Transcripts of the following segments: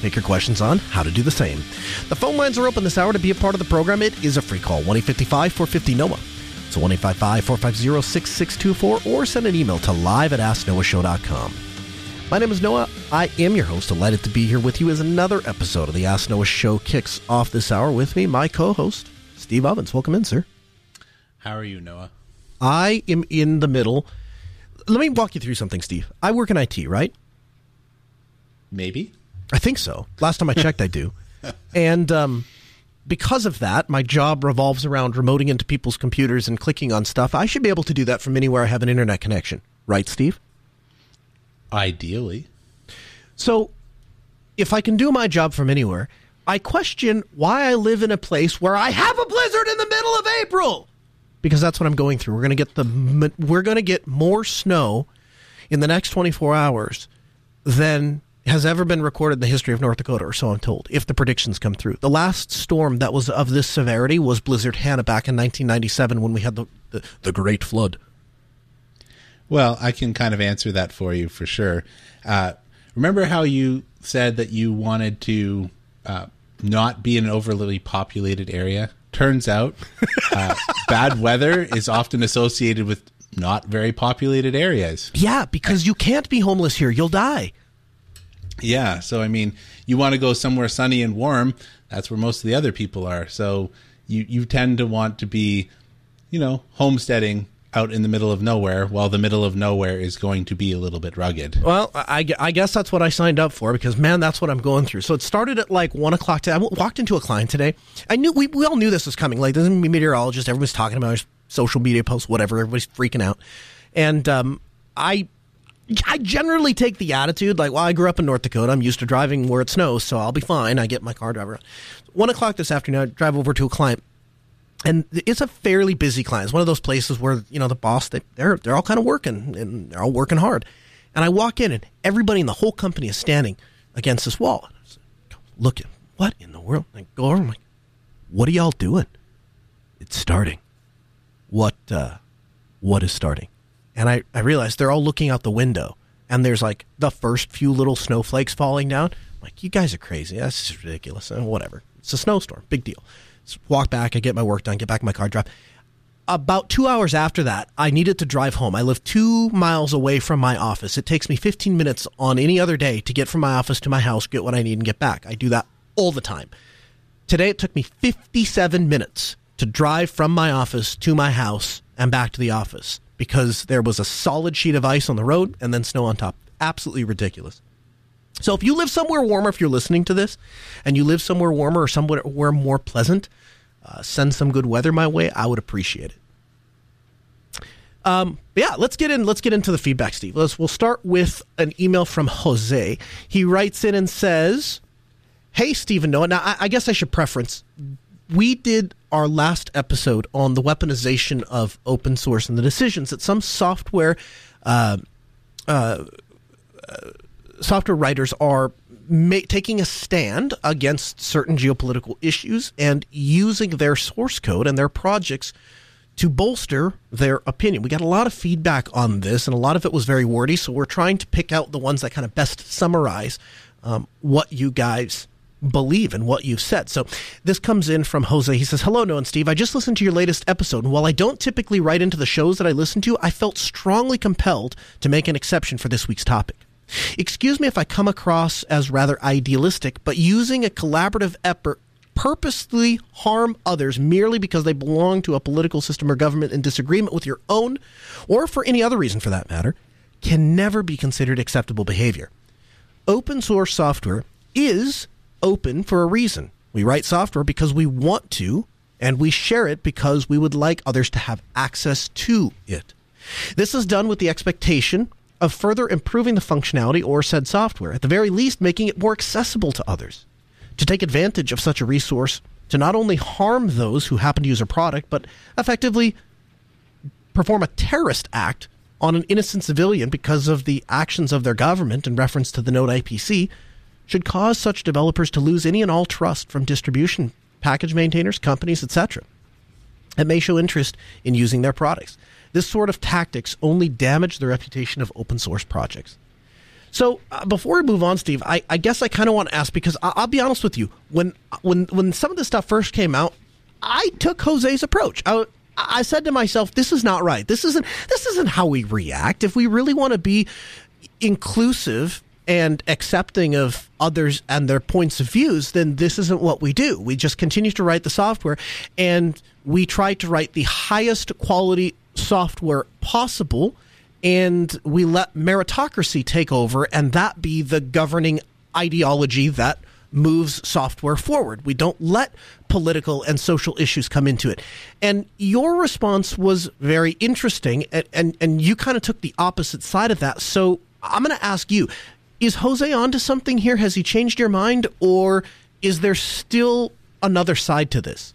take your questions on how to do the same. The phone lines are open this hour to be a part of the program. It is a free call, 1 855 450 NOAH. So 1 450 6624 or send an email to live at AskNoahShow.com. My name is Noah. I am your host. Delighted to be here with you as another episode of the Ask Noah show kicks off this hour with me, my co host, Steve Ovens. Welcome in, sir. How are you, Noah? I am in the middle. Let me walk you through something, Steve. I work in IT, right? Maybe. I think so. Last time I checked, I do. And um, because of that, my job revolves around remoting into people's computers and clicking on stuff. I should be able to do that from anywhere I have an internet connection. Right, Steve? Ideally. So, if I can do my job from anywhere, I question why I live in a place where I have a blizzard in the middle of April because that's what I'm going through. We're going to get the we're going to get more snow in the next 24 hours than has ever been recorded in the history of North Dakota, or so I'm told, if the predictions come through. The last storm that was of this severity was Blizzard Hannah back in 1997 when we had the, the, the Great Flood. Well, I can kind of answer that for you for sure. Uh, remember how you said that you wanted to uh, not be in an overly populated area? turns out uh, bad weather is often associated with not very populated areas. Yeah, because you can't be homeless here. You'll die. Yeah, so I mean, you want to go somewhere sunny and warm. That's where most of the other people are. So you you tend to want to be, you know, homesteading out in the middle of nowhere while the middle of nowhere is going to be a little bit rugged. Well, I, I guess that's what I signed up for because, man, that's what I'm going through. So it started at like 1 o'clock today. I walked into a client today. I knew we, we all knew this was coming. Like, there's a meteorologist, everyone's talking about social media posts, whatever. Everybody's freaking out. And um, I I generally take the attitude like, well, I grew up in North Dakota. I'm used to driving where it snows, so I'll be fine. I get my car driver. One o'clock this afternoon, I drive over to a client and it's a fairly busy client. It's one of those places where you know the boss they, they're they're all kind of working and they're all working hard. And I walk in and everybody in the whole company is standing against this wall. Look, what in the world? I go over. I'm like, what are y'all doing? It's starting. What uh, what is starting? And I I realize they're all looking out the window and there's like the first few little snowflakes falling down. I'm like, you guys are crazy. That's just ridiculous. And whatever. It's a snowstorm. Big deal walk back, I get my work done, get back in my car, drive. About two hours after that, I needed to drive home. I live two miles away from my office. It takes me 15 minutes on any other day to get from my office to my house, get what I need, and get back. I do that all the time. Today, it took me 57 minutes to drive from my office to my house and back to the office because there was a solid sheet of ice on the road and then snow on top. Absolutely ridiculous. So if you live somewhere warmer, if you're listening to this, and you live somewhere warmer or somewhere more pleasant, uh, send some good weather my way. I would appreciate it. Um, yeah, let's get in. Let's get into the feedback, Steve. Let's. We'll start with an email from Jose. He writes in and says, "Hey, Stephen Noah. Now, I, I guess I should preference. We did our last episode on the weaponization of open source and the decisions that some software." Uh, uh, software writers are ma- taking a stand against certain geopolitical issues and using their source code and their projects to bolster their opinion. We got a lot of feedback on this, and a lot of it was very wordy. So we're trying to pick out the ones that kind of best summarize um, what you guys believe in what you've said. So this comes in from Jose. He says, Hello, Noah and Steve. I just listened to your latest episode, and while I don't typically write into the shows that I listen to, I felt strongly compelled to make an exception for this week's topic. Excuse me if I come across as rather idealistic, but using a collaborative effort purposely harm others merely because they belong to a political system or government in disagreement with your own, or for any other reason for that matter, can never be considered acceptable behavior. Open source software is open for a reason. We write software because we want to, and we share it because we would like others to have access to it. This is done with the expectation of further improving the functionality or said software, at the very least, making it more accessible to others. To take advantage of such a resource to not only harm those who happen to use a product, but effectively perform a terrorist act on an innocent civilian because of the actions of their government in reference to the Node IPC should cause such developers to lose any and all trust from distribution package maintainers, companies, etc. It may show interest in using their products. This sort of tactics only damage the reputation of open source projects. So uh, before we move on, Steve, I, I guess I kind of want to ask because I, will be honest with you when when when some of this stuff first came out, I took Jose's approach. I, I said to myself, "This is not right. This isn't this isn't how we react. If we really want to be inclusive and accepting of others and their points of views, then this isn't what we do. We just continue to write the software and we try to write the highest quality software possible and we let meritocracy take over and that be the governing ideology that moves software forward. We don't let political and social issues come into it. And your response was very interesting and and, and you kind of took the opposite side of that. So I'm going to ask you, is Jose onto something here? Has he changed your mind or is there still another side to this?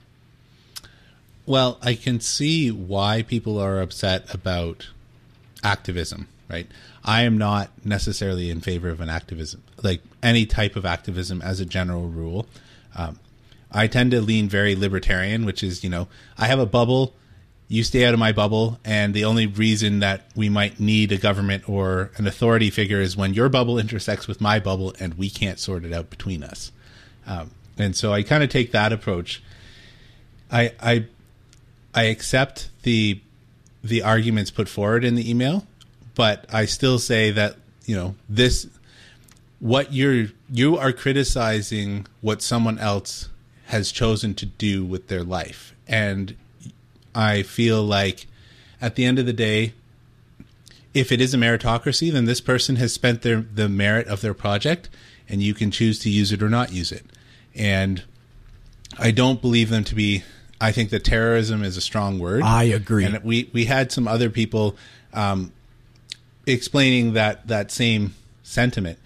Well, I can see why people are upset about activism, right? I am not necessarily in favor of an activism, like any type of activism as a general rule. Um, I tend to lean very libertarian, which is, you know, I have a bubble, you stay out of my bubble, and the only reason that we might need a government or an authority figure is when your bubble intersects with my bubble and we can't sort it out between us. Um, and so I kind of take that approach. I, I, I accept the the arguments put forward in the email, but I still say that you know this what you're you are criticizing what someone else has chosen to do with their life and i feel like at the end of the day if it is a meritocracy then this person has spent their the merit of their project and you can choose to use it or not use it and i don't believe them to be I think that terrorism is a strong word. I agree. And we we had some other people um, explaining that that same sentiment,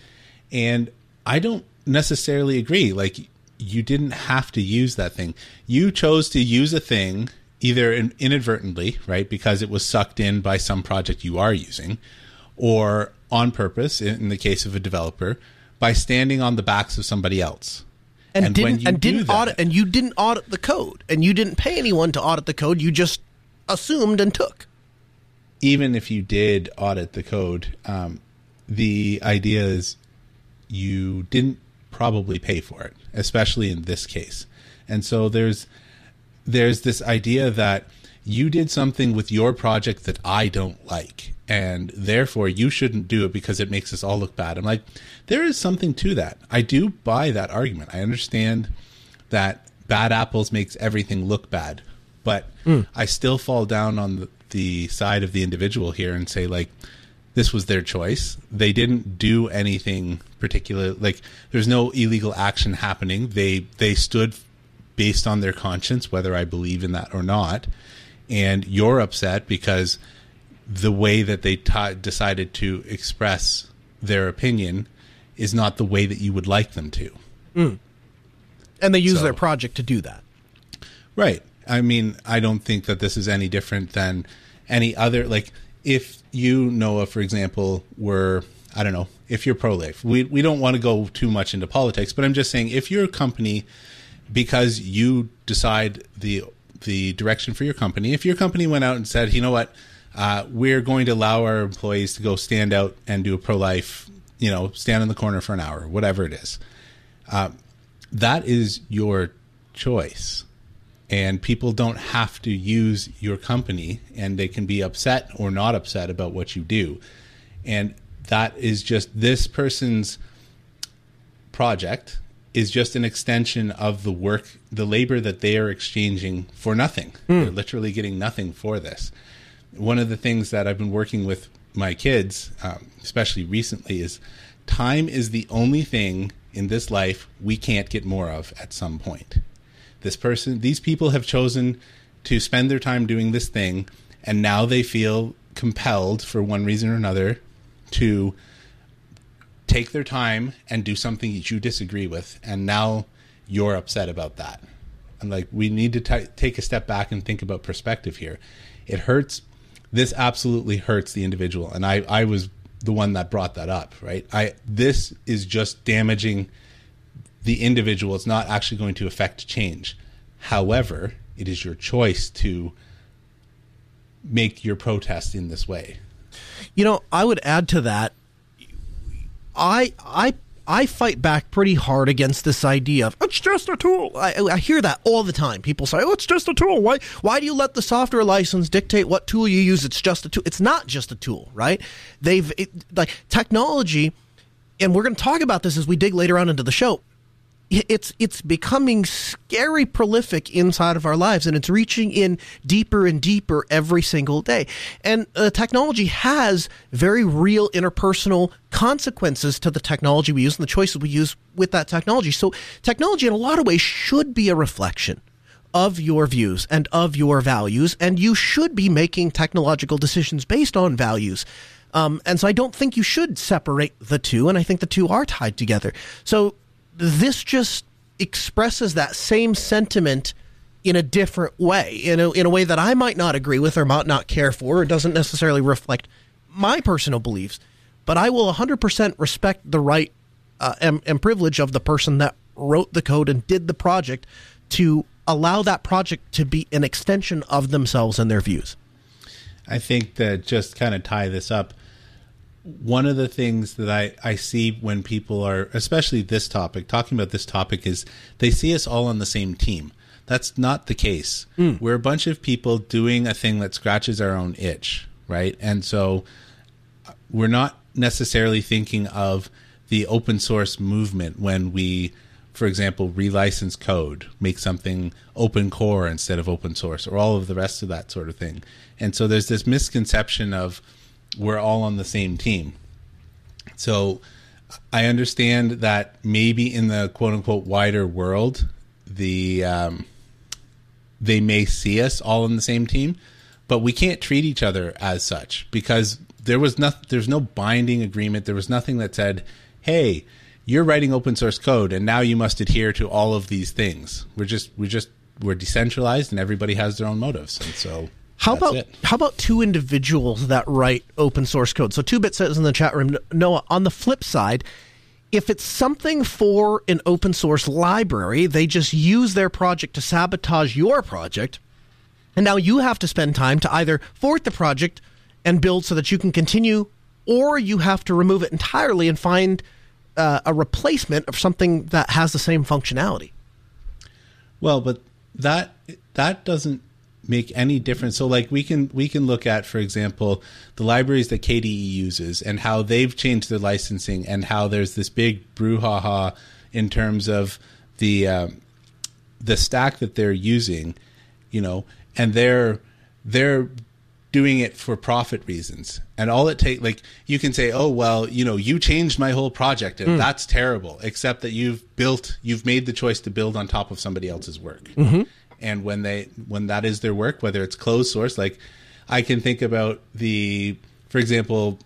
and I don't necessarily agree. Like you didn't have to use that thing. You chose to use a thing either inadvertently, right, because it was sucked in by some project you are using, or on purpose, in the case of a developer, by standing on the backs of somebody else. And, and didn't and didn't that, audit and you didn't audit the code and you didn't pay anyone to audit the code you just assumed and took. Even if you did audit the code um, the idea is you didn't probably pay for it especially in this case. And so there's there's this idea that you did something with your project that I don't like and therefore you shouldn't do it because it makes us all look bad. I'm like, there is something to that. I do buy that argument. I understand that bad apples makes everything look bad, but mm. I still fall down on the, the side of the individual here and say like, this was their choice. They didn't do anything particular. Like, there's no illegal action happening. They they stood based on their conscience, whether I believe in that or not. And you're upset because the way that they t- decided to express their opinion is not the way that you would like them to. Mm. And they use so, their project to do that. Right. I mean, I don't think that this is any different than any other. Like, if you, Noah, for example, were, I don't know, if you're pro life, we, we don't want to go too much into politics, but I'm just saying if you're company, because you decide the the direction for your company, if your company went out and said, you know what, uh, we're going to allow our employees to go stand out and do a pro life, you know, stand in the corner for an hour, whatever it is. Uh, that is your choice. And people don't have to use your company and they can be upset or not upset about what you do. And that is just this person's project is just an extension of the work, the labor that they are exchanging for nothing. Mm. They're literally getting nothing for this one of the things that I've been working with my kids, um, especially recently, is time is the only thing in this life we can't get more of at some point. This person, these people have chosen to spend their time doing this thing, and now they feel compelled, for one reason or another, to take their time and do something that you disagree with, and now you're upset about that. And like we need to t- take a step back and think about perspective here. It hurts. This absolutely hurts the individual, and I I was the one that brought that up. Right. I this is just damaging the individual. It's not actually going to affect change. However, it is your choice to make your protest in this way. You know, I would add to that. I I I fight back pretty hard against this idea of it's just a tool. I, I, hear that all the time. People say, "Oh, it's just a tool." Why? Why do you let the software license dictate what tool you use? It's just a tool. It's not just a tool, right? They've it, like technology, and we're going to talk about this as we dig later on into the show it's it's becoming scary prolific inside of our lives and it's reaching in deeper and deeper every single day. And uh, technology has very real interpersonal consequences to the technology we use and the choices we use with that technology. So technology in a lot of ways should be a reflection of your views and of your values and you should be making technological decisions based on values. Um, and so I don't think you should separate the two, and I think the two are tied together. So this just expresses that same sentiment in a different way, in a, in a way that I might not agree with or might not care for, or doesn't necessarily reflect my personal beliefs. But I will 100% respect the right uh, and, and privilege of the person that wrote the code and did the project to allow that project to be an extension of themselves and their views. I think that just kind of tie this up one of the things that I, I see when people are, especially this topic, talking about this topic, is they see us all on the same team. That's not the case. Mm. We're a bunch of people doing a thing that scratches our own itch, right? And so we're not necessarily thinking of the open source movement when we, for example, relicense code, make something open core instead of open source, or all of the rest of that sort of thing. And so there's this misconception of, we're all on the same team. So I understand that maybe in the quote unquote wider world, the um, they may see us all on the same team, but we can't treat each other as such because there was no there's no binding agreement. There was nothing that said, "Hey, you're writing open source code, and now you must adhere to all of these things." We're just we're just we're decentralized, and everybody has their own motives, and so how That's about it. how about two individuals that write open source code? So two bit says in the chat room, Noah. On the flip side, if it's something for an open source library, they just use their project to sabotage your project, and now you have to spend time to either fork the project and build so that you can continue, or you have to remove it entirely and find uh, a replacement of something that has the same functionality. Well, but that that doesn't make any difference. So like we can we can look at, for example, the libraries that KDE uses and how they've changed their licensing and how there's this big brouhaha in terms of the um, the stack that they're using, you know, and they're they're doing it for profit reasons. And all it take like you can say, "Oh, well, you know, you changed my whole project and mm. that's terrible." Except that you've built you've made the choice to build on top of somebody else's work. Mm-hmm and when they when that is their work whether it's closed source like i can think about the for example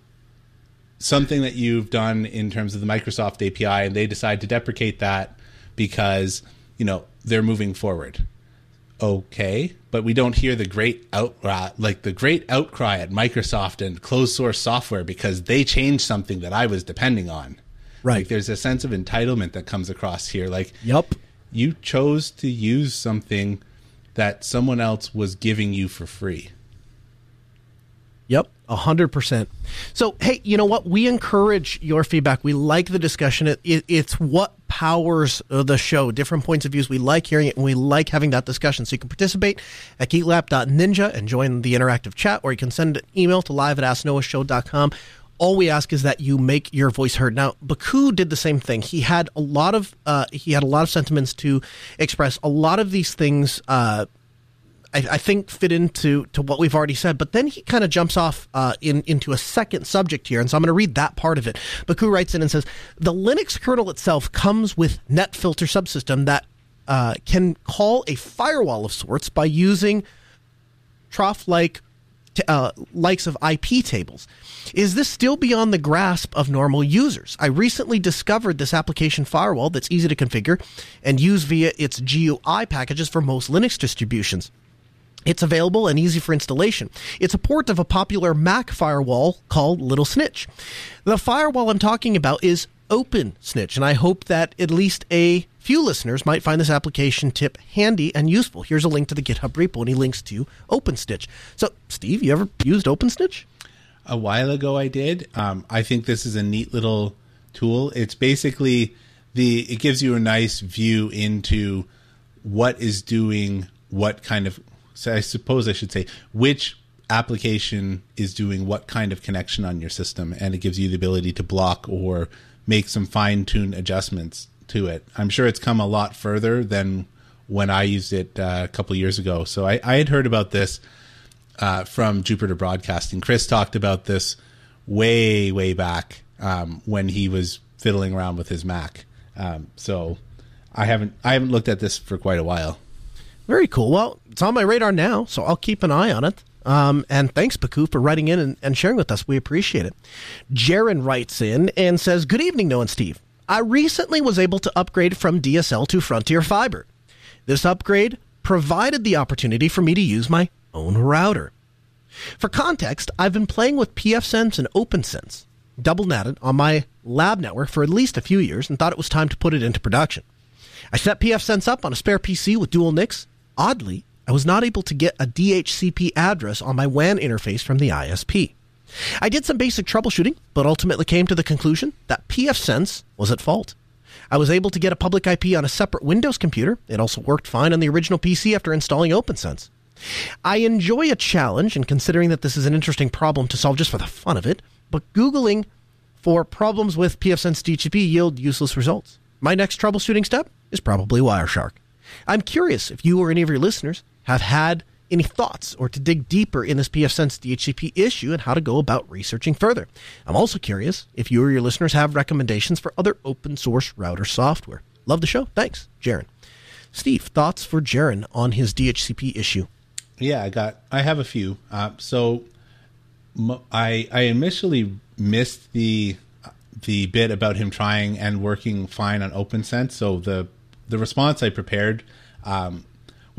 something that you've done in terms of the microsoft api and they decide to deprecate that because you know they're moving forward. Okay but we don't hear the great outcry uh, like the great outcry at microsoft and closed source software because they changed something that i was depending on. Right. Like there's a sense of entitlement that comes across here like yep you chose to use something that someone else was giving you for free. Yep, a hundred percent. So, hey, you know what? We encourage your feedback. We like the discussion. It, it, it's what powers uh, the show. Different points of views. We like hearing it, and we like having that discussion. So you can participate at geeklab.ninja and join the interactive chat, or you can send an email to live at asknoahshow.com all we ask is that you make your voice heard. Now, Baku did the same thing. He had a lot of uh, he had a lot of sentiments to express. A lot of these things, uh, I, I, think, fit into to what we've already said. But then he kind of jumps off uh, in into a second subject here, and so I'm going to read that part of it. Baku writes in and says the Linux kernel itself comes with NetFilter subsystem that uh, can call a firewall of sorts by using trough like t- uh, likes of IP tables. Is this still beyond the grasp of normal users? I recently discovered this application firewall that's easy to configure and use via its GUI packages for most Linux distributions. It's available and easy for installation. It's a port of a popular Mac firewall called Little Snitch. The firewall I'm talking about is Open Snitch, and I hope that at least a few listeners might find this application tip handy and useful. Here's a link to the GitHub repo, and he links to OpenSnitch. So, Steve, you ever used OpenSnitch? A while ago, I did. Um, I think this is a neat little tool. It's basically the it gives you a nice view into what is doing what kind of so I suppose I should say which application is doing what kind of connection on your system, and it gives you the ability to block or make some fine tune adjustments to it. I'm sure it's come a lot further than when I used it uh, a couple years ago. So I, I, had heard about this uh, from Jupiter Broadcasting. Chris talked about this way, way back um, when he was fiddling around with his Mac. Um, so I haven't I haven't looked at this for quite a while. Very cool. Well, it's on my radar now, so I'll keep an eye on it. Um, and thanks, Baku, for writing in and, and, sharing with us. We appreciate it. Jaron writes in and says, Good evening, Noah and Steve. I recently was able to upgrade from DSL to Frontier Fiber. This upgrade provided the opportunity for me to use my own router. For context, I've been playing with pfSense and OPNsense, double natted on my lab network for at least a few years and thought it was time to put it into production. I set pfSense up on a spare PC with dual NICs Oddly, I was not able to get a DHCP address on my WAN interface from the ISP. I did some basic troubleshooting, but ultimately came to the conclusion that pfSense was at fault. I was able to get a public IP on a separate Windows computer. It also worked fine on the original PC after installing OPNsense. I enjoy a challenge, and considering that this is an interesting problem to solve just for the fun of it, but Googling for problems with pfSense DHCP yield useless results. My next troubleshooting step is probably Wireshark. I'm curious if you or any of your listeners have had any thoughts or to dig deeper in this pfSense DHCP issue and how to go about researching further. I'm also curious if you or your listeners have recommendations for other open source router software. Love the show. Thanks, Jaron. Steve, thoughts for Jaron on his DHCP issue? Yeah, I got. I have a few. Uh, so, I I initially missed the the bit about him trying and working fine on OPNsense. So the the response I prepared um,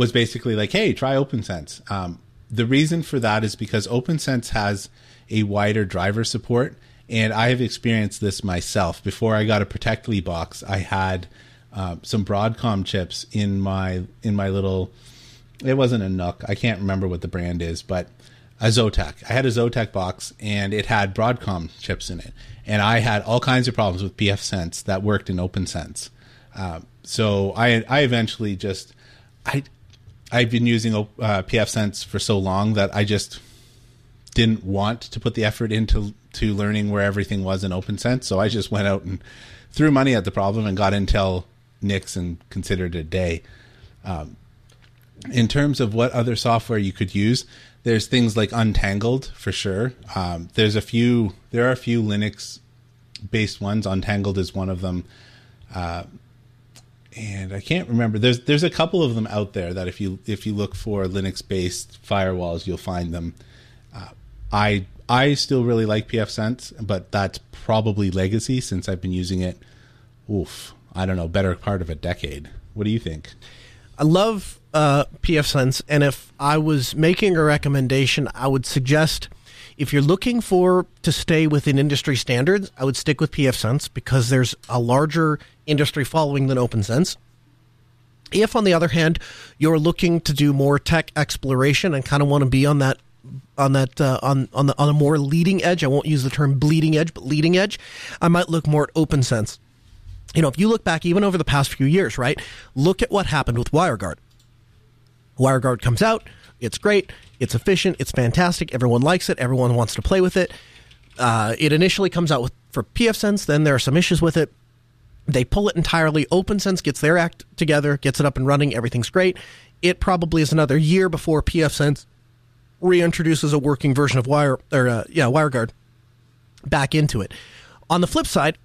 was basically like, "Hey, try OPNsense. Um, the reason for that is because OPNsense has a wider driver support, and I have experienced this myself. Before I got a Protectli box, I had uh, some Broadcom chips in my in my little. It wasn't a NUC. I can't remember what the brand is, but a Zotac. I had a Zotac box, and it had Broadcom chips in it, and I had all kinds of problems with pfSense that worked in OPNsense. Um, so I I eventually just I I've been using uh, pfSense for so long that I just didn't want to put the effort into to learning where everything was in OPNsense. So I just went out and threw money at the problem and got Intel NICs and considered it a day. Um, in terms of what other software you could use, there's things like Untangled for sure. Um, there's a few. There are a few Linux based ones. Untangled is one of them. Uh, and I can't remember. There's there's a couple of them out there that if you if you look for Linux based firewalls, you'll find them. Uh, I I still really like pfSense, but that's probably legacy since I've been using it. Oof, I don't know, better part of a decade. What do you think? I love uh, pfSense, and if I was making a recommendation, I would suggest if you're looking for to stay within industry standards, I would stick with pfSense because there's a larger industry following than OPNsense. If, on the other hand, you're looking to do more tech exploration and kind of want to be on that on that uh, on on the on a more leading edge, I won't use the term bleeding edge, but leading edge, I might look more at OPNsense. You know, if you look back even over the past few years, right? Look at what happened with WireGuard. WireGuard comes out, it's great. It's efficient. It's fantastic. Everyone likes it. Everyone wants to play with it. Uh, it initially comes out with for pfSense. Then there are some issues with it. They pull it entirely. OPNsense gets their act together, gets it up and running. Everything's great. It probably is another year before pfSense reintroduces a working version of Wire or uh, yeah WireGuard back into it. On the flip side,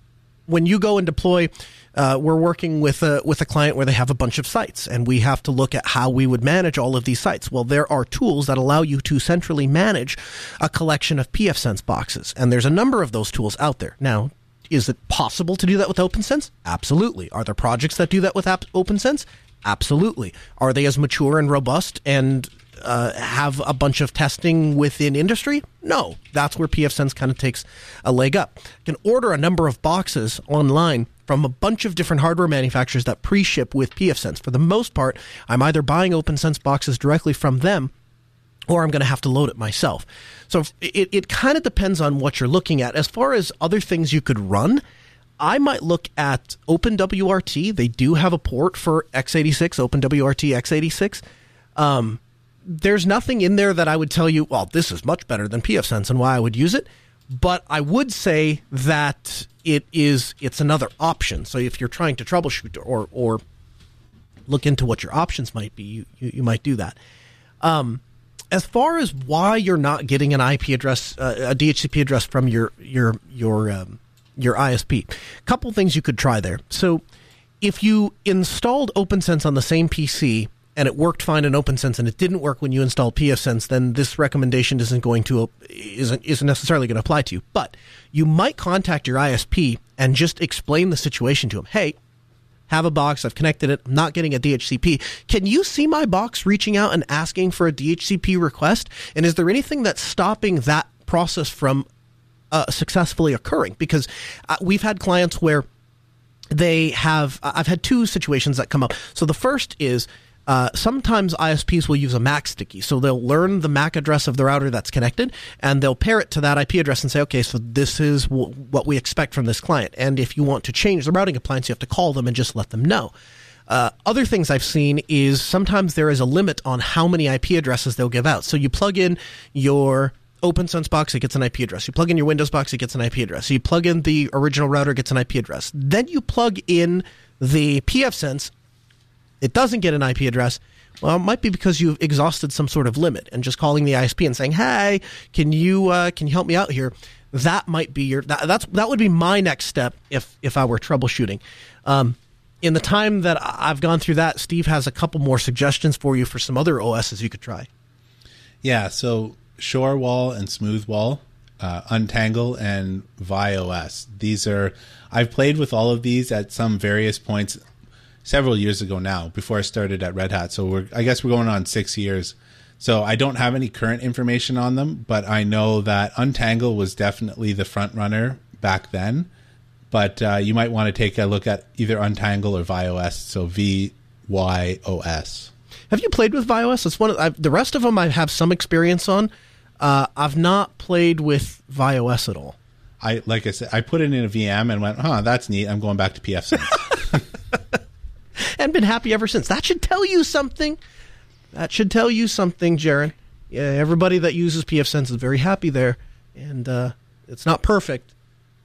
when you go and deploy uh, we're working with a with a client where they have a bunch of sites, and we have to look at how we would manage all of these sites. Well, there are tools that allow you to centrally manage a collection of pfSense boxes, and there's a number of those tools out there now. Is it possible to do that with OPNsense? Absolutely. Are there projects that do that with OPNsense? Absolutely. Are they as mature and robust and uh, have a bunch of testing within industry? No. That's where pfSense kind of takes a leg up. You can order a number of boxes online from a bunch of different hardware manufacturers that pre-ship with pfSense. For the most part, I'm either buying OPNsense boxes directly from them or I'm going to have to load it myself. So it, it kind of depends on what you're looking at. As far as other things you could run, I might look at OpenWRT. They do have a port for x86, OpenWRT x86. Um, there's nothing in there that I would tell you, well, this is much better than pfSense and why I would use it. But I would say that it is it's another option. So if you're trying to troubleshoot or or look into what your options might be, you, you, might do that. Um, as far as why you're not getting an IP address, uh, a DHCP address from your your your um, your ISP, a couple things you could try there. So if you installed OPNsense on the same PC and it worked fine in OPNsense and it didn't work when you installed pfSense, then this recommendation isn't going to isn't isn't necessarily going to apply to you. But you might contact your ISP and just explain the situation to them. Hey, have a box. I've connected it. I'm not getting a DHCP. Can you see my box reaching out and asking for a DHCP request? And is there anything that's stopping that process from uh, successfully occurring? Because uh, we've had clients where they have. Uh, I've had two situations that come up. So the first is uh, sometimes ISPs will use a MAC sticky. So they'll learn the MAC address of the router that's connected and they'll pair it to that IP address and say, okay, so this is w- what we expect from this client. And if you want to change the routing appliance, you have to call them and just let them know. Uh, other things I've seen is sometimes there is a limit on how many IP addresses they'll give out. So you plug in your OPNsense box, it gets an IP address. You plug in your Windows box, it gets an IP address. You plug in the original router, it gets an IP address. Then you plug in the pfSense it doesn't get an IP address, well, it might be because you've exhausted some sort of limit, and just calling the ISP and saying, "Hey, can you uh, can you help me out here?" That might be your that, that's that would be my next step if if I were troubleshooting. Um, in the time that I've gone through that, Steve has a couple more suggestions for you for some other OSs you could try. Yeah, so Shorewall and Smoothwall, uh, Untangle and VyOS. These are I've played with all of these at some various points several years ago now, before I started at Red Hat. So we're, I guess we're going on six years. So I don't have any current information on them, but I know that Untangle was definitely the front runner back then. But uh, you might want to take a look at either Untangle or VyOS. So V Y O S. Have you played with VyOS? It's one of I've, the rest of them I have some experience on. Uh, I've not played with VyOS at all. I like I said, I put it in a VM and went, "Huh, that's neat." I'm going back to pfSense. and been happy ever since. That should tell you something. That should tell you something, Jaron. Yeah, everybody that uses PF Sense is very happy there, and uh, it's not perfect,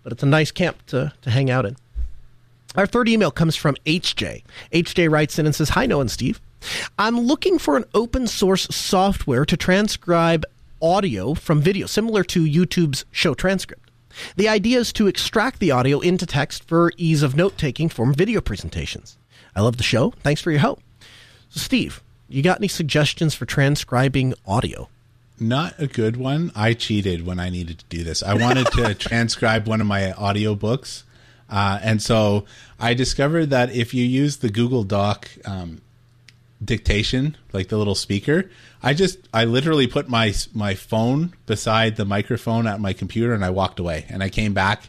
but it's a nice camp to, to hang out in. Our third email comes from HJ. HJ writes in and says, Hi, Noah and Steve. I'm looking for an open source software to transcribe audio from video, similar to YouTube's show transcript. The idea is to extract the audio into text for ease of note taking from video presentations. I love the show. Thanks for your help. So, Steve, you got any suggestions for transcribing audio? Not a good one. I cheated when I needed to do this. I wanted to transcribe one of my audiobooks. Uh, and so I discovered that if you use the Google Doc um, dictation, like the little speaker, I just I literally put my my phone beside the microphone at my computer and I walked away. And I came back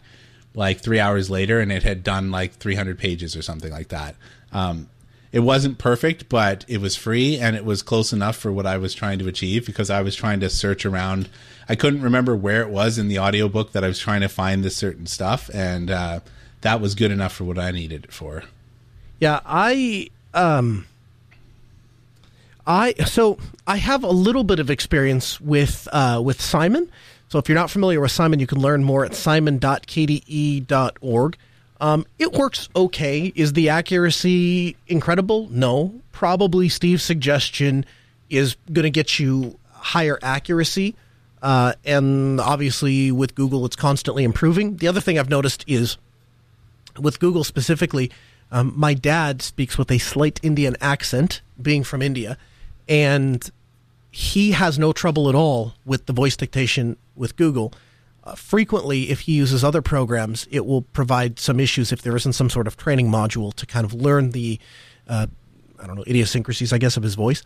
like three hours later and it had done like 300 pages or something like that. Um, it wasn't perfect, but it was free and it was close enough for what I was trying to achieve because I was trying to search around. I couldn't remember where it was in the audiobook that I was trying to find this certain stuff, and uh, that was good enough for what I needed it for. Yeah, I um I so I have a little bit of experience with uh, with Simon. So if you're not familiar with Simon, you can learn more at simon.kde.org. Um, it works okay. Is the accuracy incredible? No. Probably Steve's suggestion is going to get you higher accuracy. Uh, and obviously, with Google, it's constantly improving. The other thing I've noticed is with Google specifically, Um, my dad speaks with a slight Indian accent, being from India, and he has no trouble at all with the voice dictation with Google. Uh, frequently, if he uses other programs, it will provide some issues if there isn't some sort of training module to kind of learn the, uh, I don't know, idiosyncrasies, I guess, of his voice.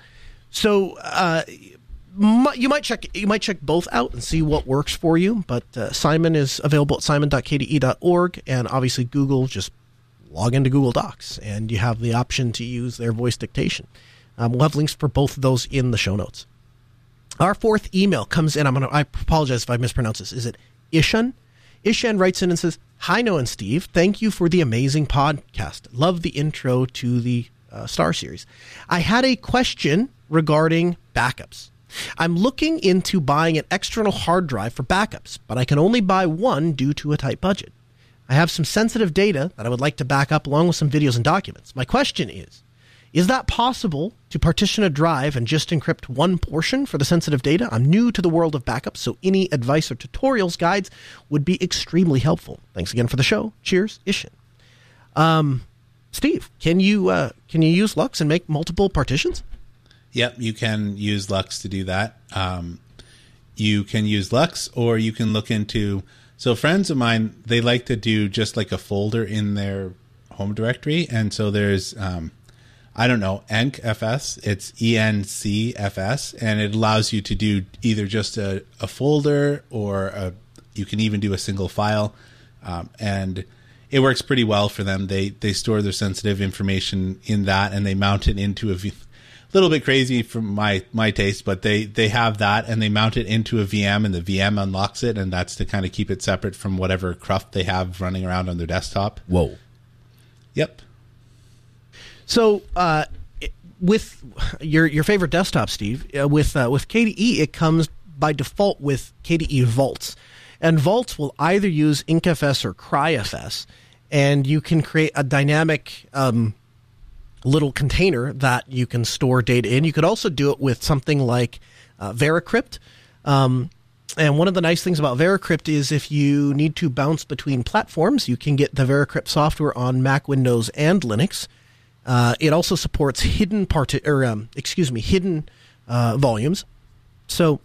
So uh, you might check you might check both out and see what works for you. But uh, Simon is available at simon.kde.org, and obviously Google just log into Google Docs, and you have the option to use their voice dictation. Um, we'll have links for both of those in the show notes. Our fourth email comes in. I'm gonna. I apologize if I mispronounce this. Is it Ishan? Ishan writes in and says, "Hi, Noah and Steve. Thank you for the amazing podcast. Love the intro to the uh, Star Series. I had a question regarding backups. I'm looking into buying an external hard drive for backups, but I can only buy one due to a tight budget. I have some sensitive data that I would like to back up along with some videos and documents. My question is Is that possible to partition a drive and just encrypt one portion for the sensitive data? I'm new to the world of backups, so any advice or tutorials, guides would be extremely helpful. Thanks again for the show. Cheers, Ishin. Um, Steve, can you uh, can you use LUKS and make multiple partitions? Yep, you can use LUKS to do that. Um, you can use LUKS, or you can look into. So, friends of mine, they like to do just like a folder in their home directory, and so there's, um, I don't know, EncFS. It's ENCFS, and it allows you to do either just a, a folder or a, you can even do a single file, um, and it works pretty well for them. They they store their sensitive information in that, and they mount it into a little bit crazy for my my taste, but they they have that and they mount it into a VM and the VM unlocks it, and that's to kind of keep it separate from whatever cruft they have running around on their desktop. Whoa. Yep. So uh, with your your favorite desktop, Steve, uh, with uh, with KDE, it comes by default with KDE Vaults, and Vaults will either use EncFS or CryFS, and you can create a dynamic. Um, little container that you can store data in. You could also do it with something like uh, VeraCrypt. Um, and one of the nice things about VeraCrypt is if you need to bounce between platforms, you can get the VeraCrypt software on Mac, Windows, and Linux. Uh, it also supports hidden part or um, excuse me, hidden uh, volumes. So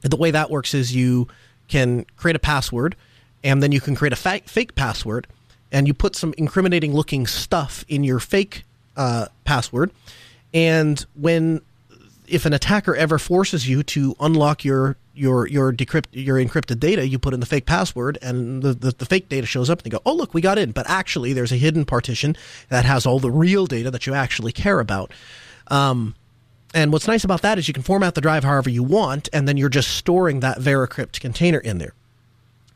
the way that works is you can create a password, and then you can create a fa- fake password, and you put some incriminating looking stuff in your fake uh, password, and when if an attacker ever forces you to unlock your your your decrypt your encrypted data, you put in the fake password, and the, the, the, fake data shows up, and they go, "Oh, look, we got in." But actually, there's a hidden partition that has all the real data that you actually care about. Um, and what's nice about that is you can format the drive however you want, and then you're just storing that VeraCrypt container in there.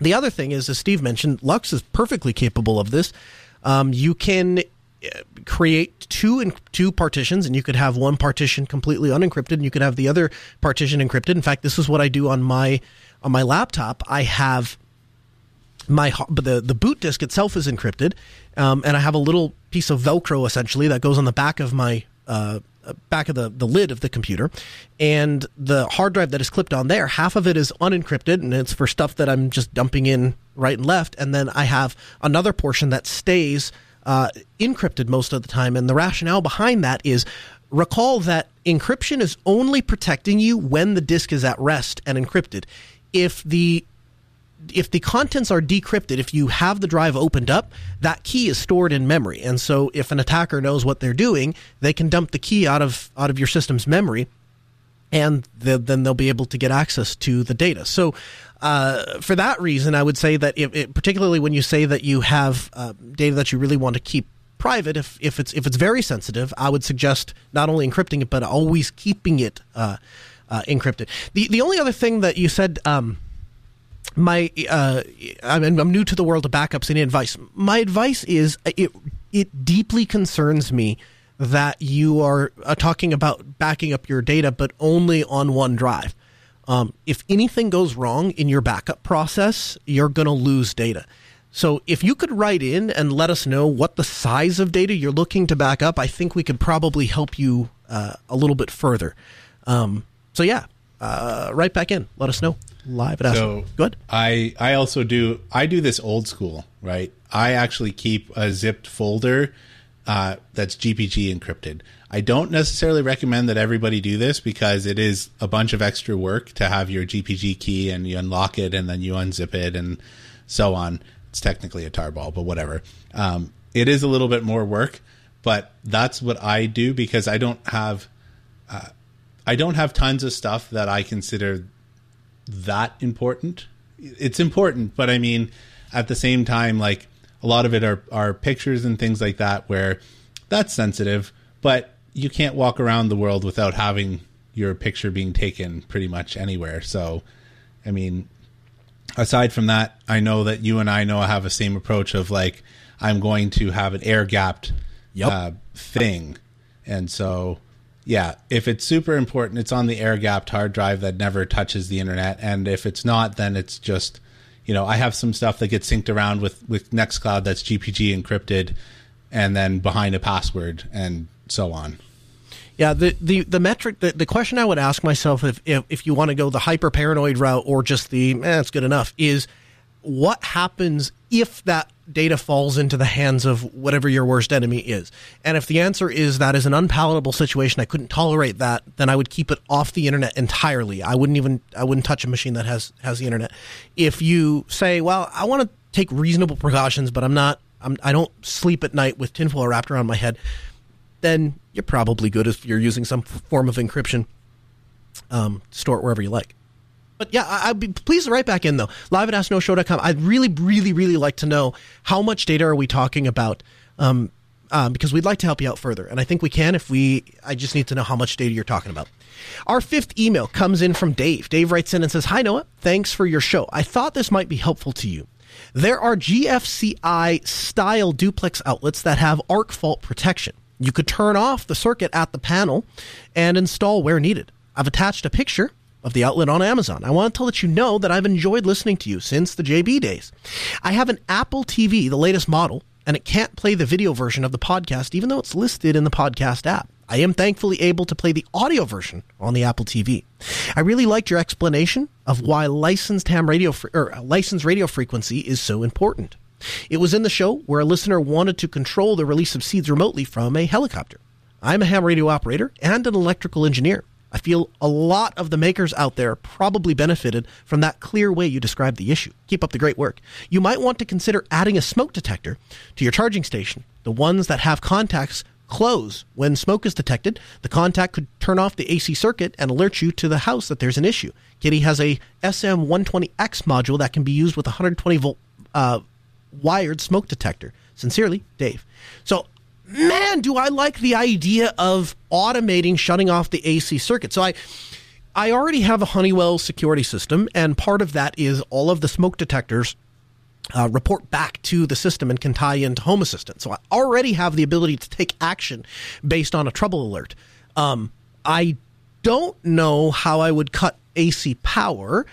The other thing is, as Steve mentioned, LUKS is perfectly capable of this. Um, you can create two in, two partitions and you could have one partition completely unencrypted and you could have the other partition encrypted. In fact this is what i do on my on my laptop. I have my the the boot disk itself is encrypted um, and i have a little piece of velcro essentially that goes on the back of my uh, back of the, the lid of the computer. And the hard drive that is clipped on there half of it is unencrypted and it's for stuff that i'm just dumping in right and left. And then i have another portion that stays uh, encrypted most of the time. And the rationale behind that is recall that encryption is only protecting you when the disk is at rest and encrypted. If the if the contents are decrypted, if you have the drive opened up, that key is stored in memory. And so if an attacker knows what they're doing, they can dump the key out of out of your system's memory and the, then they'll be able to get access to the data. So uh, for that reason, I would say that it, particularly when you say that you have uh, data that you really want to keep private, if, if it's if it's very sensitive, I would suggest not only encrypting it but always keeping it uh, uh encrypted. The the only other thing that you said. Um, my uh, I'm, I'm new to the world of backups. Any advice? My advice is it it deeply concerns me that you are uh, talking about backing up your data, but only on one drive. Um, if anything goes wrong in your backup process, you're going to lose data. So if you could write in and let us know what the size of data you're looking to back up, I think we could probably help you uh, a little bit further. Um, so yeah, uh, write back in. Let us know live at so Good. I I also do I do this old school right. I actually keep a zipped folder uh, that's GPG encrypted. I don't necessarily recommend that everybody do this because it is a bunch of extra work to have your GPG key and you unlock it and then you unzip it and so on. It's technically a tarball, but whatever. Um, it is a little bit more work, but that's what I do because I don't have, uh, I don't have tons of stuff that I consider that important. It's important, but I mean, at the same time, like a lot of it are, are pictures and things like that where that's sensitive, but you can't walk around the world without having your picture being taken pretty much anywhere. So, I mean, aside from that, I know that you and I know I have the same approach of like, I'm going to have an air gapped Yep. uh, thing. And so, yeah, if it's super important, it's on the air gapped hard drive that never touches the internet. And if it's not, then it's just, you know, I have some stuff that gets synced around with, with Nextcloud that's GPG encrypted and then behind a password and so on. Yeah, the, the, the metric, the, the question I would ask myself if, if, if you want to go the hyper paranoid route or just the, eh, it's good enough, is what happens if that data falls into the hands of whatever your worst enemy is? And if the answer is that is an unpalatable situation, I couldn't tolerate that, then I would keep it off the internet entirely. I wouldn't even, I wouldn't touch a machine that has, has the internet. If you say, well, I want to take reasonable precautions, but I'm not, I'm, I don't sleep at night with tinfoil wrapped around my head, then you're probably good if you're using some form of encryption. Um, store it wherever you like. But yeah, I, I'd be please write back in though. Live at asknoahshow.com. I'd really, really, really like to know how much data are we talking about? Um, um, because we'd like to help you out further, and I think we can if we. I just need to know how much data you're talking about. Our fifth email comes in from Dave. Dave writes in and says, "Hi Noah, thanks for your show. I thought this might be helpful to you. There are GFCI style duplex outlets that have arc fault protection. You could turn off the circuit at the panel and install where needed. I've attached a picture of the outlet on Amazon. I wanted to let you know that I've enjoyed listening to you since the JB days. I have an Apple TV, the latest model, and it can't play the video version of the podcast even though it's listed in the podcast app. I am thankfully able to play the audio version on the Apple TV. I really liked your explanation of why licensed ham radio fre- or uh, licensed radio frequency is so important. It was in the show where a listener wanted to control the release of seeds remotely from a helicopter. I'm a ham radio operator and an electrical engineer. I feel a lot of the makers out there probably benefited from that clear way you described the issue. Keep up the great work. You might want to consider adding a smoke detector to your charging station. The ones that have contacts close when smoke is detected. The contact could turn off the AC circuit and alert you to the house that there's an issue. Kidde has a SM120X module that can be used with a 120 volt uh, wired smoke detector. Sincerely, Dave. So man, do I like the idea of automating shutting off the AC circuit. So I I already have a Honeywell security system, and part of that is all of the smoke detectors uh, report back to the system and can tie into Home Assistant. So I already have the ability to take action based on a trouble alert. Um, I don't know how I would cut AC power.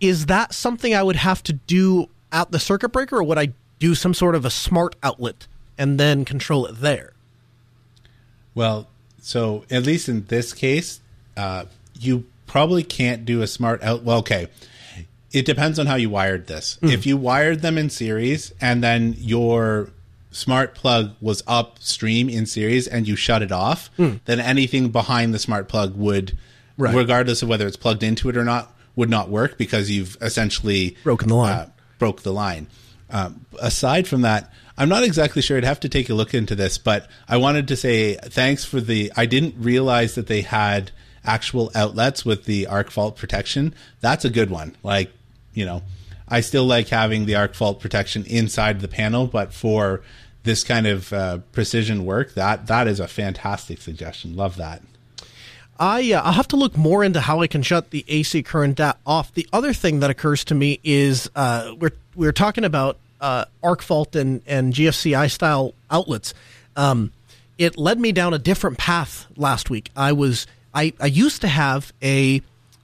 Is that something I would have to do at the circuit breaker, or would I do some sort of a smart outlet and then control it there? Well, so at least in this case, uh, you probably can't do a smart out. Well, okay. It depends on how you wired this. If you wired them in series and then your smart plug was upstream in series and you shut it off, then anything behind the smart plug would, Right. regardless of whether it's plugged into it or not, would not work because you've essentially Broken the line. uh, broke the line. Um, aside from that, I'm not exactly sure. I'd have to take a look into this, but I wanted to say thanks for the. I didn't realize that they had actual outlets with the arc fault protection. That's a good one. Like, you know, I still like having the arc fault protection inside the panel, but for this kind of uh, precision work, that that is a fantastic suggestion. Love that. I uh, I'll have to look more into how I can shut the AC current off. The other thing that occurs to me is uh, we're we're talking about uh, arc fault and and GFCI style outlets. Um, it led me down a different path last week. I was I, I used to have a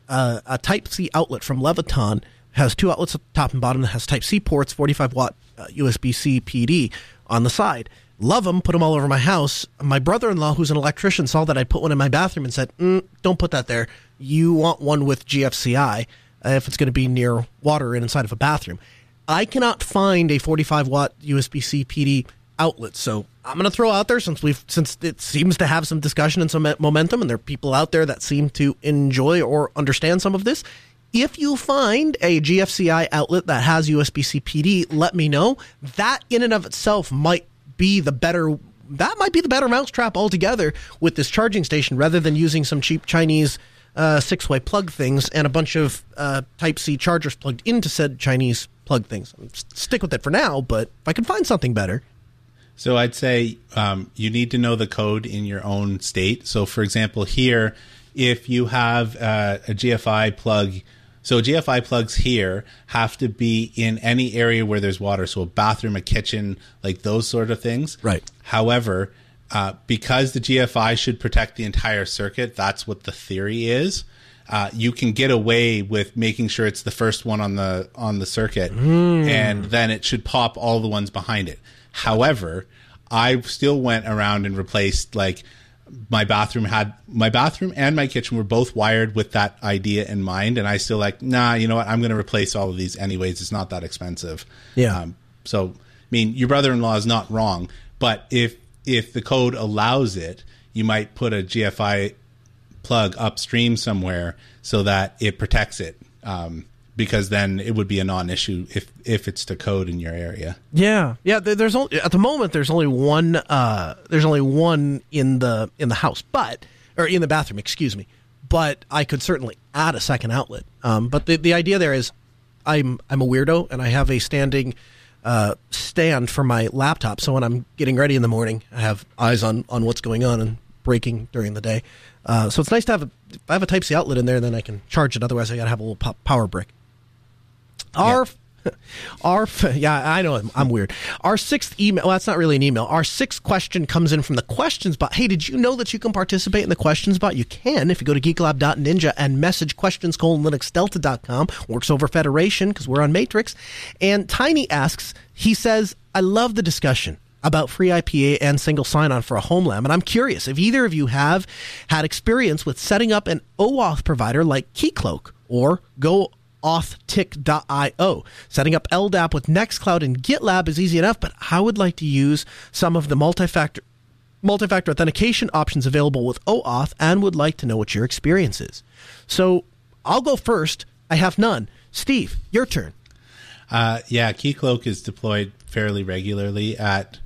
uh, a Type C outlet from Leviton has two outlets at the top and bottom that has Type C ports, 45 watt uh, USB C PD on the side. Love them, put them all over my house. My brother in law, who's an electrician, saw that I put one in my bathroom and said, mm, "Don't put that there. You want one with GFCI uh, if it's going to be near water and inside of a bathroom." I cannot find a 45 watt USB C PD outlet, so I'm going to throw out there since we've since it seems to have some discussion and some momentum, and there are people out there that seem to enjoy or understand some of this. If you find a GFCI outlet that has USB-C PD, let me know. That in and of itself might be the better. That might be the better mousetrap altogether with this charging station, rather than using some cheap Chinese uh, six-way plug things and a bunch of uh, Type C chargers plugged into said Chinese plug things. Stick with it for now, but if I can find something better. So I'd say um, you need to know the code in your own state. So, for example, here, if you have uh, a GFI plug, so GFI plugs here have to be in any area where there's water, so a bathroom, a kitchen, like those sort of things. Right. However, uh, because the GFI should protect the entire circuit, that's what the theory is. Uh, you can get away with making sure it's the first one on the on the circuit, mm. and then it should pop all the ones behind it. However, I still went around and replaced like my bathroom had my bathroom and my kitchen were both wired with that idea in mind, and I still like nah. You know what? I'm going to replace all of these anyways. It's not that expensive. Yeah. Um, so I mean, your brother-in-law is not wrong, but if if the code allows it, you might put a GFI plug upstream somewhere so that it protects it. Um, because then it would be a non-issue if if it's to code in your area. Yeah, yeah. There's only at the moment there's only one. Uh, there's only one in the in the house, but or in the bathroom. Excuse me. But I could certainly add a second outlet. Um, but the the idea there is, I'm I'm a weirdo and I have a standing. Uh, stand for my laptop, so when I'm getting ready in the morning, I have eyes on on what's going on and breaking during the day. Uh, so it's nice to have a, if I have a Type C outlet in there, then I can charge it. Otherwise, I got to have a little power brick. Our yeah. Our yeah, I know I'm weird. Our sixth email. Well, that's not really an email. Our sixth question comes in from the questions bot. Hey, did you know that you can participate in the questions bot? You can if you go to geeklab.ninja and message questions colon linuxdelta.com. Works over Federation because we're on Matrix. And Tiny asks. He says, "I love the discussion." About FreeIPA and single sign on for a home lab. And I'm curious if either of you have had experience with setting up an OAuth provider like Keycloak or Go authentik.io. Setting up LDAP with Nextcloud and GitLab is easy enough, but I would like to use some of the multi-factor multi-factor authentication options available with OAuth and would like to know what your experience is. So I'll go first. I have none. Steve, your turn. Uh, yeah, Keycloak is deployed fairly regularly at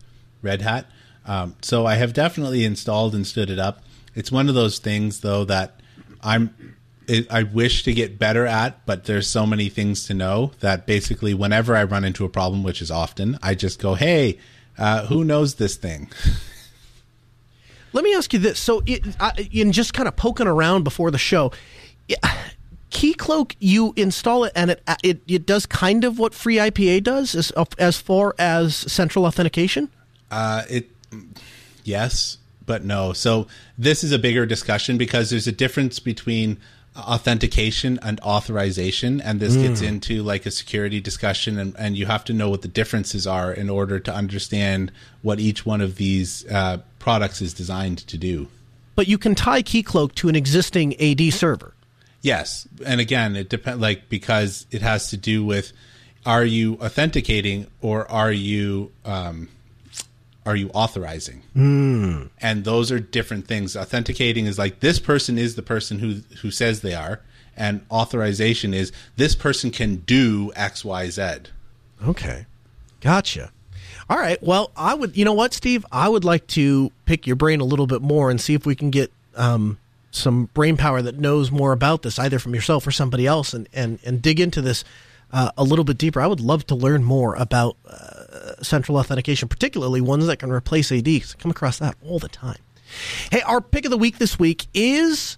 Red Hat. Um, so I have definitely installed and stood it up. It's one of those things, though, that I'm it, I wish to get better at, but there's so many things to know that basically, whenever I run into a problem, which is often, I just go, "Hey, uh, who knows this thing?" Let me ask you this: so, it, in just kind of poking around before the show, Keycloak, you install it, and it it, it does kind of what FreeIPA does as as far as central authentication. Uh, it yes, but no. So this is a bigger discussion because there's a difference between authentication and authorization and this mm. gets hmm. into like a security discussion and, and you have to know what the differences are in order to understand what each one of these uh, products is designed to do but you can tie keycloak to an existing ad server yes and again it depends like because it has to do with are you authenticating or are you um, are you authorizing? Mm. And those are different things. Authenticating is like this person is the person who who says they are, and authorization is this person can do X, Y, Z. Okay, gotcha. All right. Well, I would. You know what, Steve? I would like to pick your brain a little bit more and see if we can get um, some brain power that knows more about this, either from yourself or somebody else, and and and dig into this uh, a little bit deeper. I would love to learn more about uh, central authentication, particularly ones that can replace AD. I come across that all the time. Hey, our pick of the week this week is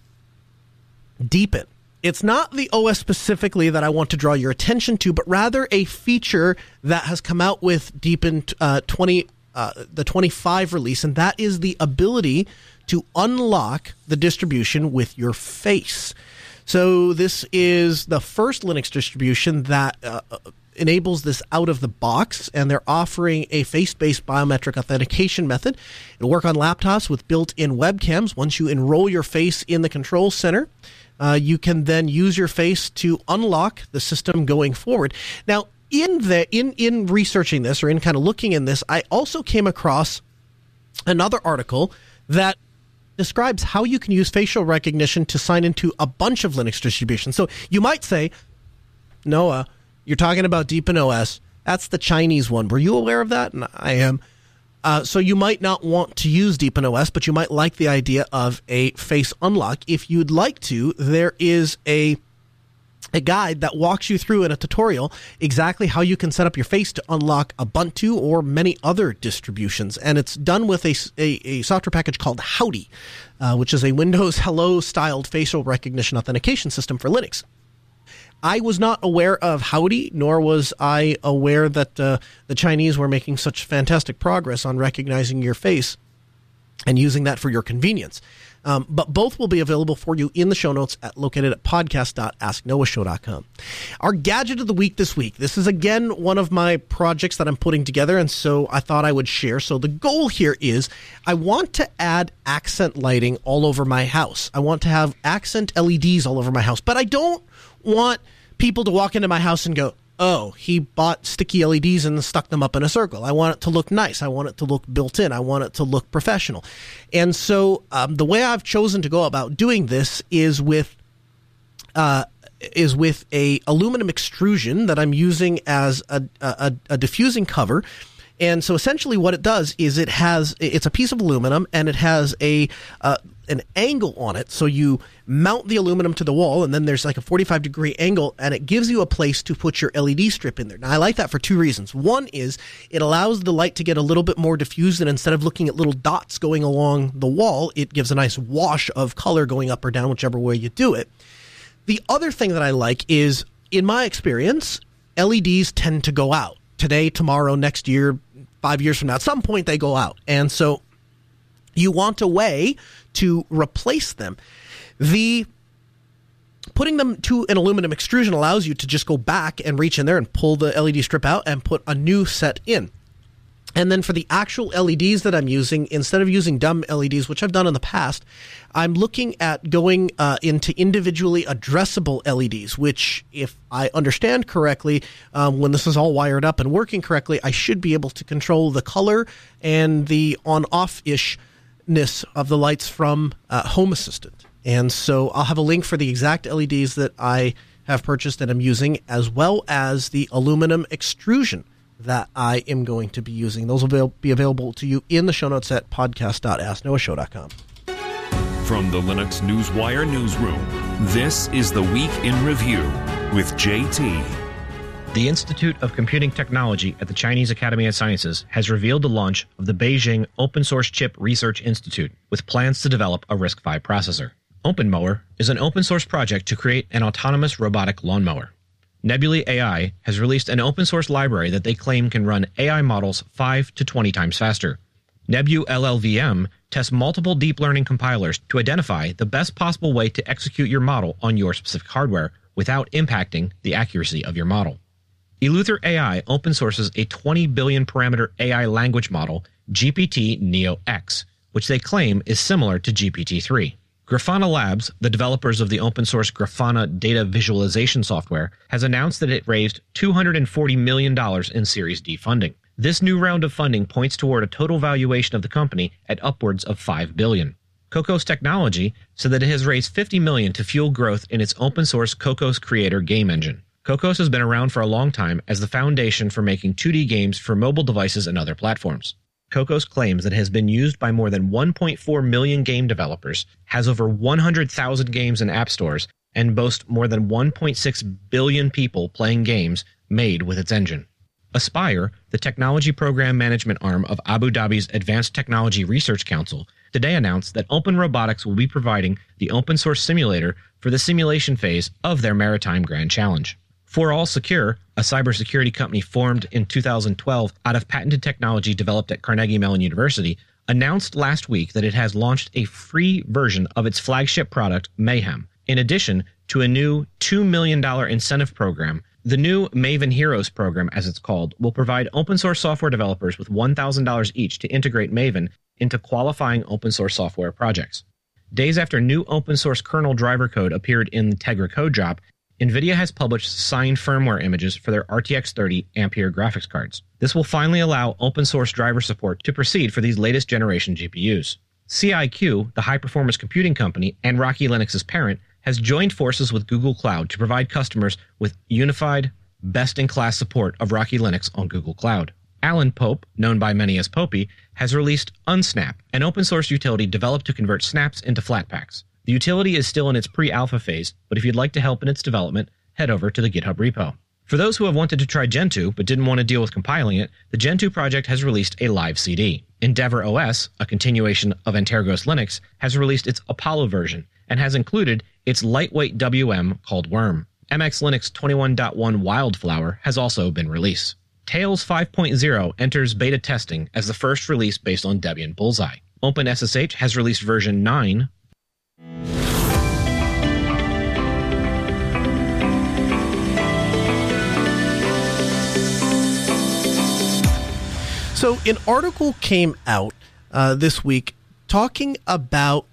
Deepin. It's not the OS specifically that I want to draw your attention to, but rather a feature that has come out with Deepin uh, 20, uh, the 25 release, and that is the ability to unlock the distribution with your face. So this is the first Linux distribution that uh, enables this out of the box, and they're offering a face-based biometric authentication method. It'll work on laptops with built-in webcams. Once you enroll your face in the control center, uh, you can then use your face to unlock the system going forward. Now, in the in in researching this or in kind of looking in this, I also came across another article that describes how you can use facial recognition to sign into a bunch of Linux distributions. So you might say, Noah, you're talking about Deepin OS. That's the Chinese one. Were you aware of that? And I am. Uh, so you might not want to use Deepin OS, but you might like the idea of a face unlock. If you'd like to, there is a a guide that walks you through in a tutorial exactly how you can set up your face to unlock Ubuntu or many other distributions. And it's done with a, a, a software package called Howdy, uh, which is a Windows Hello styled facial recognition authentication system for Linux. I was not aware of Howdy, nor was I aware that uh, the Chinese were making such fantastic progress on recognizing your face and using that for your convenience. Um, but both will be available for you in the show notes at located at podcast.asknoahshow.com. Our gadget of the week this week. This is again one of my projects that I'm putting together, and so I thought I would share. So the goal here is I want to add accent lighting all over my house. I want to have accent LEDs all over my house, but I don't want people to walk into my house and go, oh, he bought sticky LEDs and stuck them up in a circle. I want it to look nice. I want it to look built in. I want it to look professional. And so um, the way I've chosen to go about doing this is with uh, is with a aluminum extrusion that I'm using as a, a, a diffusing cover and so essentially what it does is it has it's a piece of aluminum and it has a uh, an angle on it. So you mount the aluminum to the wall and then there's like a 45 degree angle and it gives you a place to put your LED strip in there. Now I like that for two reasons. One is it allows the light to get a little bit more diffused and instead of looking at little dots going along the wall, it gives a nice wash of color going up or down whichever way you do it. The other thing that I like is in my experience, LEDs tend to go out today, tomorrow, next year, five years from now. At some point, they go out. And so you want a way to replace them. The putting them to an aluminum extrusion allows you to just go back and reach in there and pull the LED strip out and put a new set in. And then for the actual LEDs that I'm using, instead of using dumb LEDs, which I've done in the past, I'm looking at going uh, into individually addressable LEDs, which, if I understand correctly, um, when this is all wired up and working correctly, I should be able to control the color and the on off ishness of the lights from uh, Home Assistant. And so I'll have a link for the exact LEDs that I have purchased and I'm using, as well as the aluminum extrusion that I am going to be using. Those will be available to you in the show notes at podcast.asknoahshow.com. From the Linux Newswire newsroom, this is the Week in Review with JT. The Institute of Computing Technology at the Chinese Academy of Sciences has revealed the launch of the Beijing Open Source Chip Research Institute with plans to develop a RISC-V processor. OpenMower is an open source project to create an autonomous robotic lawnmower. Nebuly AI has released an open source library that they claim can run AI models 5 to 20 times faster. nebullvm tests multiple deep learning compilers to identify the best possible way to execute your model on your specific hardware without impacting the accuracy of your model. Eleuther AI open sources a 20 billion parameter AI language model, GPT Neo X, which they claim is similar to GPT 3. Grafana Labs, the developers of the open source Grafana data visualization software, has announced that it raised $240 million in Series D funding. This new round of funding points toward a total valuation of the company at upwards of $5 billion. Cocos Technology said that it has raised 50 million to fuel growth in its open source Cocos Creator game engine. Cocos has been around for a long time as the foundation for making 2D games for mobile devices and other platforms. Cocos claims that it has been used by more than 1.4 million game developers, has over 100,000 games in app stores, and boasts more than 1.6 billion people playing games made with its engine. Aspire, the technology program management arm of Abu Dhabi's Advanced Technology Research Council, today announced that Open Robotics will be providing the open source simulator for the simulation phase of their Maritime Grand Challenge. For All Secure, a cybersecurity company formed in 2012 out of patented technology developed at Carnegie Mellon University, announced last week that it has launched a free version of its flagship product, Mayhem. In addition to a new $2 million incentive program, the new Mayhem Heroes program, as it's called, will provide open source software developers with $1,000 each to integrate Mayhem into qualifying open source software projects. Days after new open source kernel driver code appeared in the Tegra code drop, NVIDIA has published signed firmware images for their RTX 30 Ampere graphics cards. This will finally allow open source driver support to proceed for these latest generation GPUs. CIQ, the high performance computing company and Rocky Linux's parent, has joined forces with Google Cloud to provide customers with unified, best in class support of Rocky Linux on Google Cloud. Alan Pope, known by many as Popey, has released Unsnap, an open source utility developed to convert snaps into Flatpaks. The utility is still in its pre alpha phase, but if you'd like to help in its development, head over to the GitHub repo. For those who have wanted to try Gentoo but didn't want to deal with compiling it, the Gentoo project has released a live CD. Endeavour OS, a continuation of Antergos Linux, has released its Apollo version and has included its lightweight WM called Worm. MX Linux 21.1 Wildflower has also been released. Tails 5.0 enters beta testing as the first release based on Debian Bullseye. OpenSSH has released version 9. So, an article came out uh, this week talking about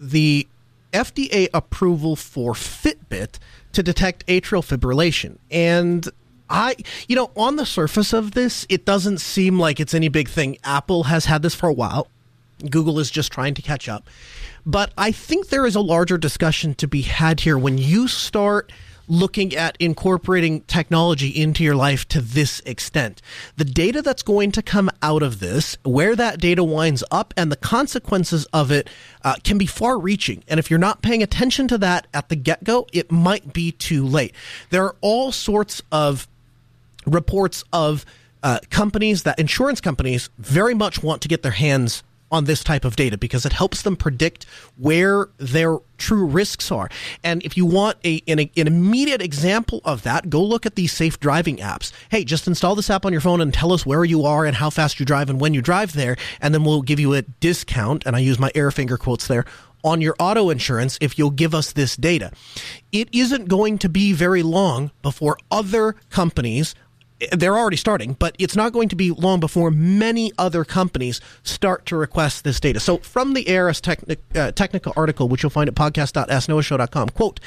the FDA approval for Fitbit to detect atrial fibrillation. And I, you know, on the surface of this, it doesn't seem like it's any big thing. Apple has had this for a while. Google is just trying to catch up. But I think there is a larger discussion to be had here when you start looking at incorporating technology into your life to this extent. The data that's going to come out of this, where that data winds up, and the consequences of it uh, can be far reaching. And if you're not paying attention to that at the get go, it might be too late. There are all sorts of reports of uh, companies that insurance companies very much want to get their hands on this type of data because it helps them predict where their true risks are. And if you want a, an, an, immediate example of that, go look at these safe driving apps. Hey, just install this app on your phone and tell us where you are and how fast you drive and when you drive there, and then we'll give you a discount. And I use my air finger quotes there on your auto insurance if you'll give us this data. It isn't going to be very long before other companies they're already starting, but it's not going to be long before many other companies start to request this data. So, from the ARS uh, technical article, which you'll find at podcast.asknoahshow.com, quote,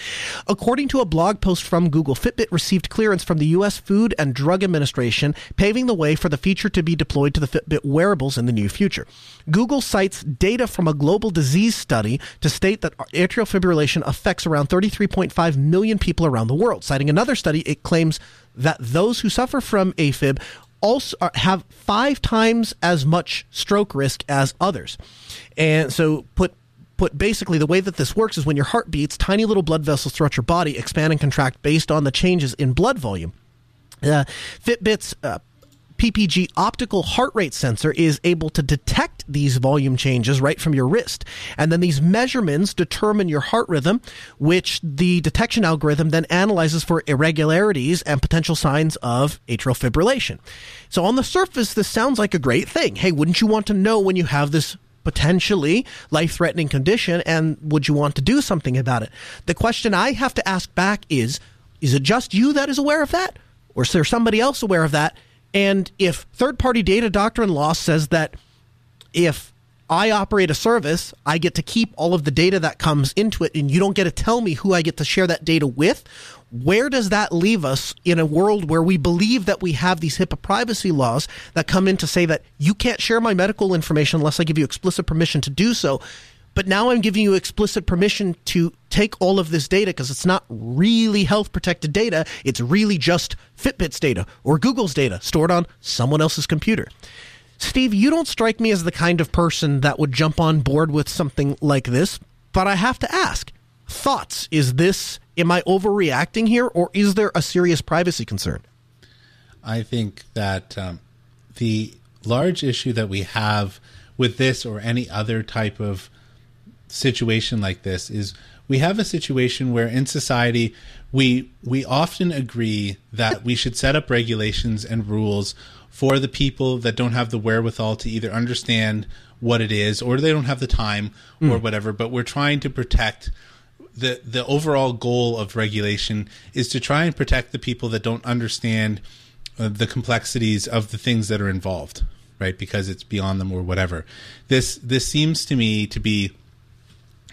according to a blog post from Google, Fitbit received clearance from the U.S. Food and Drug Administration, paving the way for the feature to be deployed to the Fitbit wearables in the near future. Google cites data from a global disease study to state that atrial fibrillation affects around 33.5 million people around the world. Citing another study, it claims that those who suffer from AFib also have five times as much stroke risk as others. And so put put basically the way that this works is when your heart beats, tiny little blood vessels throughout your body expand and contract based on the changes in blood volume. Uh, Fitbit's uh, PPG optical heart rate sensor is able to detect these volume changes right from your wrist. And then these measurements determine your heart rhythm, which the detection algorithm then analyzes for irregularities and potential signs of atrial fibrillation. So on the surface, this sounds like a great thing. Hey, wouldn't you want to know when you have this potentially life threatening condition and would you want to do something about it? The question I have to ask back is, is it just you that is aware of that? Or is there somebody else aware of that? And if third party data doctrine law says that if I operate a service, I get to keep all of the data that comes into it, and you don't get to tell me who I get to share that data with. Where does that leave us in a world where we believe that we have these HIPAA privacy laws that come in to say that you can't share my medical information unless I give you explicit permission to do so? But now I'm giving you explicit permission to take all of this data because it's not really health protected data. It's really just Fitbit's data or Google's data stored on someone else's computer. Steve, you don't strike me as the kind of person that would jump on board with something like this, but I have to ask thoughts. Is this, am I overreacting here, or is there a serious privacy concern? I think that um, the large issue that we have with this or any other type of situation like this is we have a situation where in society we we often agree that we should set up regulations and rules for the people that don't have the wherewithal to either understand what it is or they don't have the time mm. or whatever. But we're trying to protect the the overall goal of regulation is to try and protect the people that don't understand uh, the complexities of the things that are involved right? Because it's beyond them or whatever. This this seems to me to be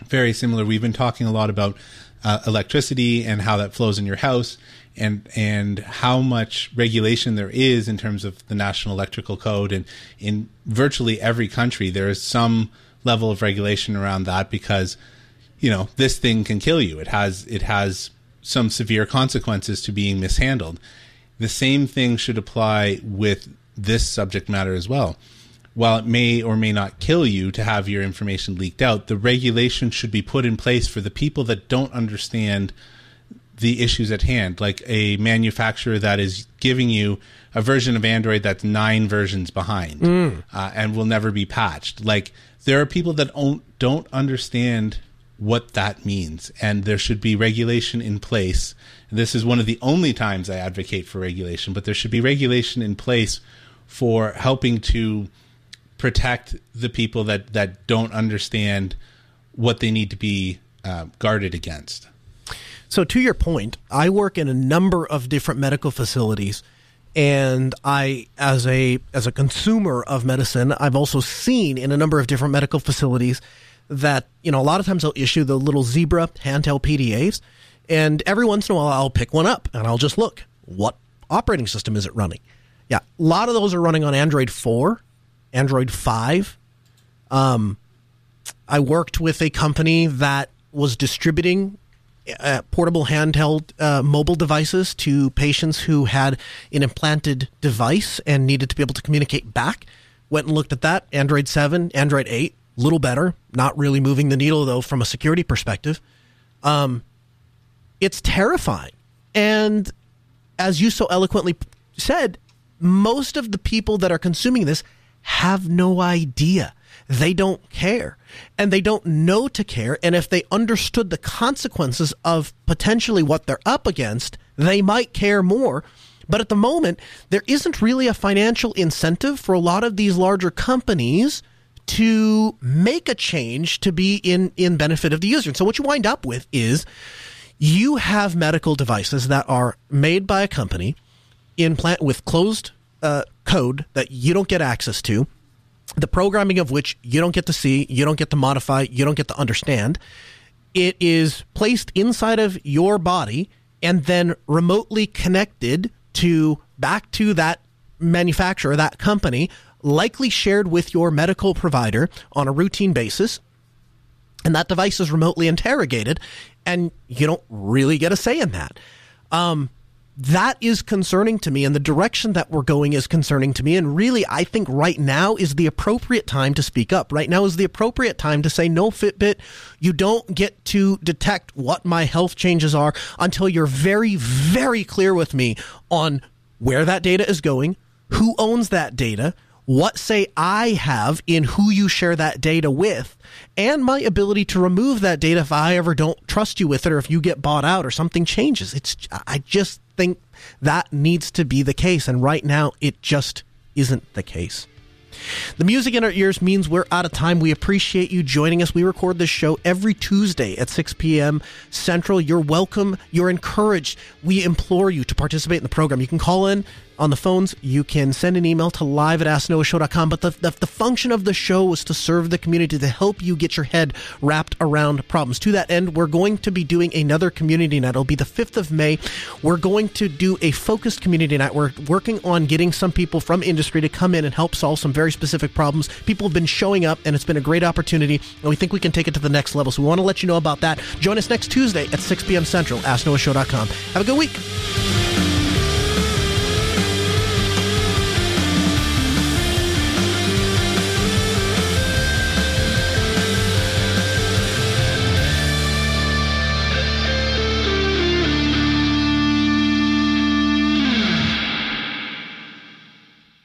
very similar. We've been talking a lot about uh, electricity and how that flows in your house and and how much regulation there is in terms of the national electrical code. And in virtually every country there is some level of regulation around that because you know this thing can kill you. It has it has some severe consequences to being mishandled. The same thing should apply with this subject matter as well while it may or may not kill you to have your information leaked out the regulation should be put in place for the people that don't understand the issues at hand, like a manufacturer that is giving you a version of Android that's nine versions behind mm. uh, and will never be patched. Like there are people that don't, don't understand what that means, and there should be regulation in place. This is one of the only times I advocate for regulation, but there should be regulation in place for helping to protect the people that that don't understand what they need to be uh, guarded against. So, to your point, I work in a number of different medical facilities, and I, as a as a consumer of medicine, I've also seen in a number of different medical facilities that you know a lot of times they'll issue the little zebra handheld PDAs, and every once in a while I'll pick one up and I'll just look what operating system is it running. Yeah, a lot of those are running on Android four, Android five. Um, I worked with a company that was distributing uh, portable handheld uh, mobile devices to patients who had an implanted device and needed to be able to communicate back. Went and looked at that. Android 7, Android 8, little better. Not really moving the needle, though, from a security perspective. Um, it's terrifying. And as you so eloquently said, most of the people that are consuming this have no idea they don't care and they don't know to care. And if they understood the consequences of potentially what they're up against, they might care more. But at the moment, there isn't really a financial incentive for a lot of these larger companies to make a change to be in, in benefit of the user. And so what you wind up with is you have medical devices that are made by a company implant with closed uh, code that you don't get access to the programming of which you don't get to see, you don't get to modify, you don't get to understand. It is placed inside of your body and then remotely connected to back to that manufacturer, that company, likely shared with your medical provider on a routine basis. And that device is remotely interrogated, and you don't really get a say in that. Um, that is concerning to me and the direction that we're going is concerning to me and really i think right now is the appropriate time to speak up. Right now is the appropriate time to say no fitbit you don't get to detect what my health changes are until you're very very clear with me on where that data is going who owns that data what say I have in who you share that data with, and my ability to remove that data if I ever don't trust you with it or if you get bought out or something changes. It's I just think that needs to be the case. And right now, it just isn't the case. The music in our ears means we're out of time. We appreciate you joining us. We record this show every Tuesday at 6 p.m. Central. You're welcome. You're encouraged. We implore you to participate in the program. You can call in on the phones. You can send an email to live at asknoahshow.com. But the, the, the, function of the show is to serve the community, to help you get your head wrapped around problems. To that end, we're going to be doing another community night. It'll be the 5th of May. We're going to do a focused community night. We're working on getting some people from industry to come in and help solve some very specific problems. People have been showing up, and it's been a great opportunity, and we think we can take it to the next level. So we want to let you know about that. Join us next Tuesday at 6 p.m. Central, asknoahshow.com. Have a good week.